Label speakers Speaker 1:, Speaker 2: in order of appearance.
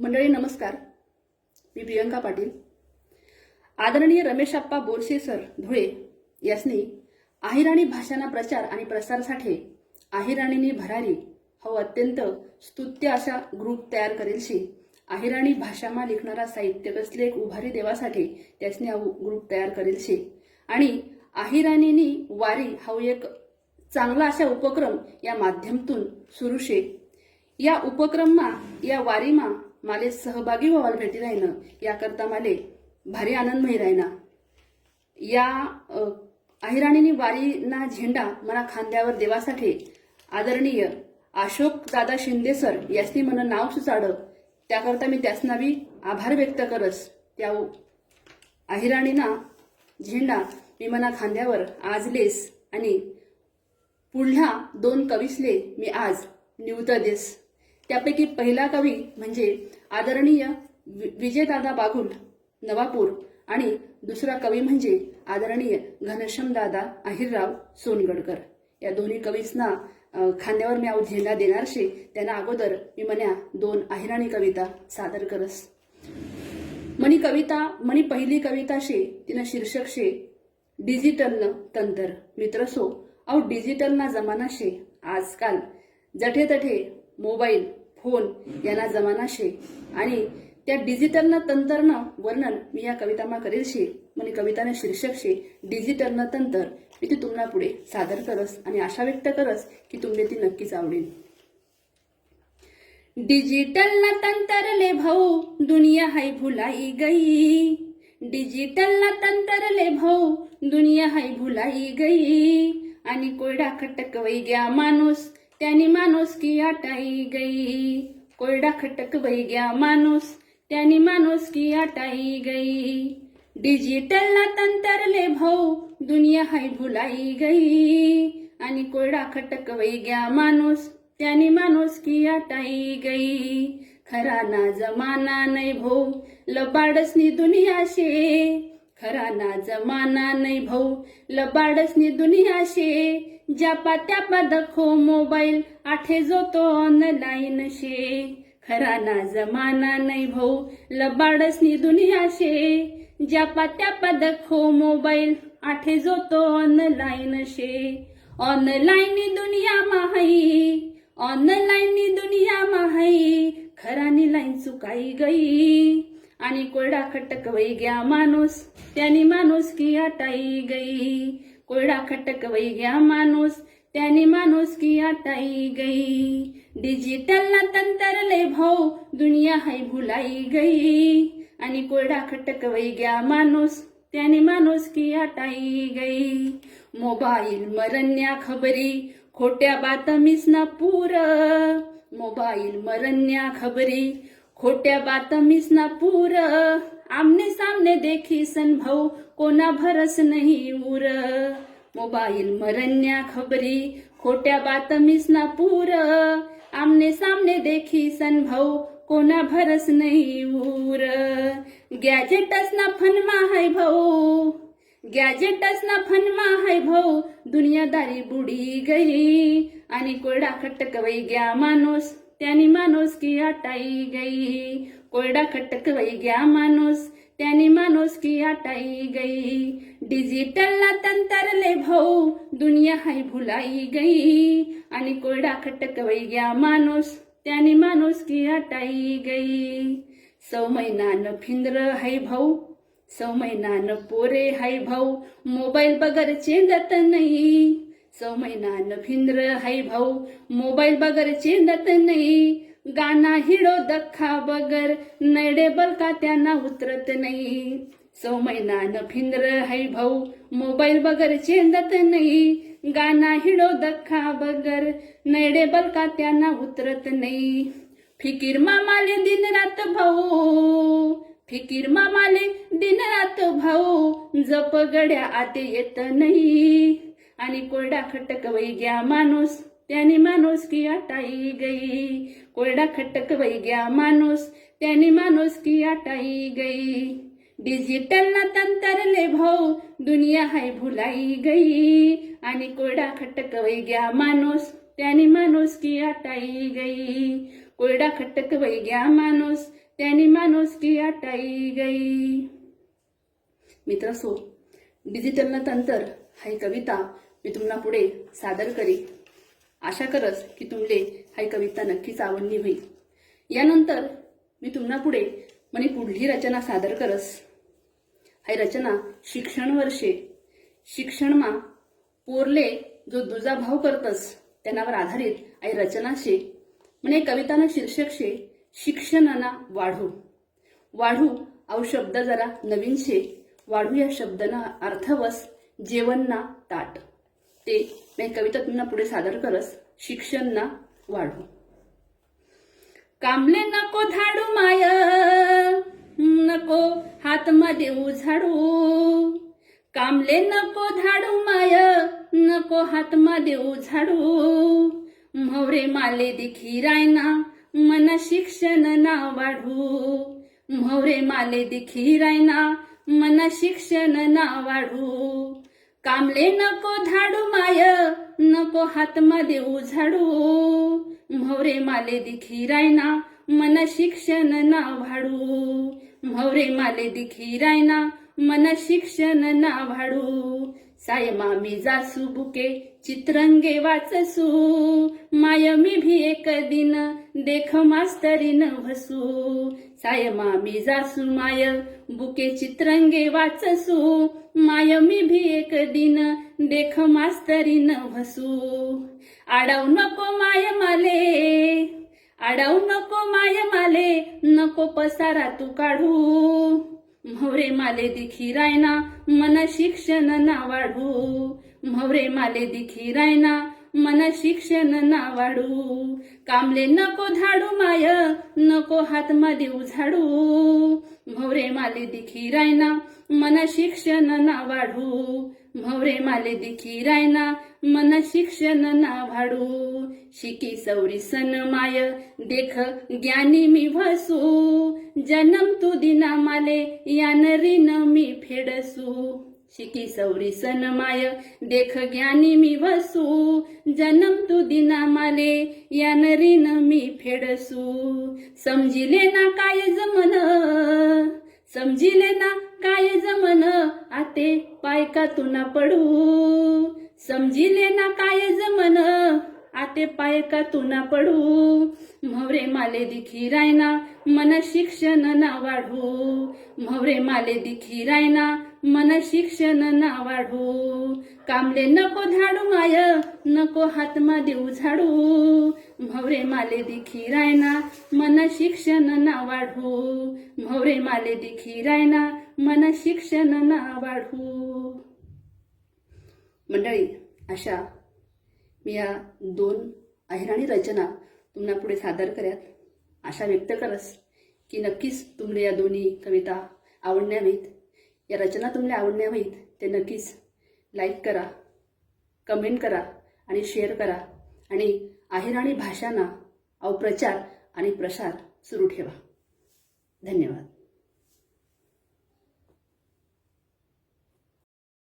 Speaker 1: मंडळी नमस्कार. मी प्रियंका पाटील. आदरणीय रमेश आप्पा बोरसे सर धुळे यासनी आहिराणी भाषाना प्रचार आणि प्रसारासाठी आहिराणीनी भरारी हो अत्यंत स्तुत्य असा ग्रुप तयार करेल अहिराणी आहिराणी भाषामा लिखणारा साहित्य कसले एक उभारी देवासाठी त्यासनी हा ग्रुप तयार करेल शे आणि आहिराणीनी वारी हा एक चांगला असा उपक्रम या माध्यमातून सुरू शे. या उपक्रममा या वारीमा माले सहभागी व्हायला भेटी राहिनं याकरता माले भारी आनंदमयी राहिना. या अहिराणीनी वारीना झेंडा मला खांद्यावर देवासाठी आदरणीय अशोक दादा शिंदे सर यासनी मन नाव सुचाड. त्याकरता मी त्यासना बी आभार व्यक्त करस. त्या अहिराणीना झेंडा मी मना खांद्यावर आजलेस आणि पुढल्या दोन कवीसले मी आज निवत देस. त्यापैकी पहिला कवी म्हणजे आदरणीय वि- विजयदादा बागुल नवापूर आणि दुसरा कवी म्हणजे आदरणीय घनश्यामदादा अहिरराव सोनगडकर. या दोन्ही कवीसना खांद्यावर मी आव झेंडा देणार शे त्यांना अगोदर मी म्हण्या दोन अहिराणी कविता सादर करस. म्हणी कविता म्हणी पहिली कविता शे तिनं शीर्षक शे डिजिटलनं तंत्र. मित्रसो अहो डिजिटलना जमाना शे आजकाल जठे तठे मोबाईल फोन यांना जमाना शे आणि त्या डिजिटलनं तंत्रनं वर्णन मी या कवितामा करेल शे म्हणजे कवितानं शीर्षक शे डिजिटलनं तंत्र. मी ती तुम्हाला पुढे सादर करस आणि आशा व्यक्त करस की तुमले ती नक्कीच आवडेल. डिजिटल ना तंत्रले भाऊ दुनिया हाय भुलाई गई. डिजिटल ना तंत्रले भाऊ दुनिया हाय भुलाई गई. आणि कोयडा खटक वै गया माणूस त्यानी माणूस की आटाई गई. कोयडा खटक वै गया माणूस. त्यानी माणूस की आटाई गई. डिजिटल ना तंत्रले भाऊ दुनिया हाय भुलाई गई. आणि कोयडा खटक वै गया माणूस. त्यानी माणूस की आटाई गई. खरा ना जमाना नाही भाऊ लबाडसनी दुनिया शे खरा ना जमाना नाही भाऊ लबाडसनी दुनिया शे ज्यापा त्यापा दखो मोबाईल आठे जो तो ऑनलाईन शे खरा ना जमाना नाही भाऊ लबाडसनी दुनिया शे ज्यापा त्यापा दखो मोबाईल आठे जो तो ऑनलाईन शे ऑनलाईन दुनिया माहाई ऑनलाईन दुनिया माहाई खरानी लाईन चुकाई गई. आणि कोरडा खटक वै गया माणूस. त्यानी माणूस की आटाई गई. कोरडा खटक वै गया माणूस. त्यानी माणूस की आटाई गई. डिजिटल ना तंतरले भाऊ दुनिया हाय भुलाई गई. आणि कोरडा खटक वै गया माणूस त्यानी माणूस की आटाई गई. मोबाईल मरण्या खबरी खोट्या बातमीस ना पूर. मोबाईल मरण्या खबरी खोट्या बातमीस ना पूर. आमने सामने देखी सन भाऊ कोणा भरस नाही उर मोबाईल मरण्या खबरी खोट्या बातमीस ना पूर. आमने सामने देखी सन भाऊ कोणा भरस नाही उर गॅजेटस ना फनमा हाय भाऊ. गॅजेटस ना फनमा हाय भाऊ. दुनियादारी बुडी गई. आणि कोरडा खटक ग्या गया माणूस. त्यानी माणूस की आटाई गई. कोयडा खटक वै गया माणूस. त्यानी माणूस की आटाई गई. डिजिटल तंतरले भाऊ दुनिया हाय भुलाई गई. आणि कोयडा खटक वै गया माणूस. त्यानी माणूस की आटाई गई. सौ महिनानं फिंद्र हाय भाऊ सौ महिनानं पोरे हाय भाऊ. मोबाईल बगर चेंदत नाही. सौ महिना न फिंद्र हाय भाऊ. मोबाईल बगर चेंदत नाही. गाना हिडो दख्खा बगर. नडे बलका त्यांना उतरत नाही. सौ महिना न हाय भाऊ. मोबाईल बगर चेंदत नाही. गाना हिडो दख्खा बगर. नडे बलका त्यांना उतरत नाही. फिकीर मामाले दिन रात भाऊ. फिकीर मामाले दिन रात भाऊ. जप गड्या आते येत नाही. आणि कोरडा खटक वै माणूस. त्याने माणूस की आटाई गई. कोरडा खटक वै माणूस. त्याने माणूस की आटाई गई. डिजिटल ना तंतरले भाऊ दुनिया हाय भुलाई गई. आणि कोरडा खटक वै गया माणूस त्याने माणूस की आटाई गई. कोरडा खटक वै गया माणूस त्यानी माणूस की आटाई गई. मित्र सो डिजिटलनं तंतर हाय कविता मी तुम्हाला पुढे सादर करी आशा करस की तुमले हाय कविता नक्कीच आवडली होईल. यानंतर मी तुम्हाला पुढे म्हणे पुढली रचना सादर करस. हाय रचना शिक्षण वर्षे. शिक्षणमा पोरले जो दुजा भाव करतस त्यानावर आधारित आई रचना शे. म्हणे कवितानं शीर्षक शे शिक्षणाना वाढू. वाढू आव शब्द जरा नवीन शे. वाढू या शब्दना अर्थवस जेवणना ताट. ते मी कविता तुम्हाला पुढे सादर करस शिक्षण ना वाढू कामले नको धाडू माय नको हातमा देऊ झाडू कामले नको धाडू माय नको हातमा देऊ झाडू म्हवरे माले दिखी रायना मन शिक्षण ना वाढू. म्हवरे माले दिखी रायना मन शिक्षण ना वाढू. कामले नको धाडू माय नको हातमा देऊ झाडू म्हवरे माले दिखी रायना मन शिक्षण ना वाढू. म्हवरे माले दिखी रायना मन शिक्षण ना वाढू. साय मामी जासू बुके चित्रंगे वाचसू माय मी भी एक दिन देख मास्तरीन हसू. साय मामी जासू माय बुके चित्रंगे वाचसू माय मी भी एक दिन देख मास्तरीन हसू. आडाव नको माय माले आडाव नको माय माले नको पसारा तू काढू. म्हवरे माले दिखी रायना मन शिक्षण ना वाढू. म्हवरे माले दिखी रायना मन शिक्षण ना वाढू कामले नको धाडू माय नको हातमा देऊ झाडू म्हवरे माले दिखी रायना मन शिक्षण ना वाढू म्हवरे माले दिखी रायना मन शिक्षण ना वाढू शिकी सौरी सन माय देख ज्ञानी मी भसू जन्म तू दिना माले यान रीन मी फेडसू. शिकी सौरी सन माय देख ज्ञानी मी वसू. जन्म तू दिना माले या नरीन मी फेडसू. समजिले ना काय जमन समजिले ना काय जमन आते पाय का तुना पडू. समजिले ना काय जमन आते पाय का तुना पडू. म्हवरे माले दिखी रायना मन शिक्षण ना वाढू. म्हवरे माले दिखी रायना मन शिक्षण ना वाढू. कामले नको झाडू माय नको हातमा देऊ झाडू म्हवरे माले दिखी रायना मन शिक्षण ना वाढू. म्हवरे माले दिखी रायना मन शिक्षण ना वाढू. मंडळी अशा मी या दोन अहिराणी रचना तुम्हाला पुढे सादर करत आशा व्यक्त करस की नक्कीच तुमले या दोन्ही कविता आवडण्यावीत या रचना तुमले आवडण्यावीत ते नक्कीच लाईक करा कमेंट करा आणि शेअर करा. आणि अहिराणी भाषांना अवप्रचार आणि प्रसार सुरू ठेवा. धन्यवाद.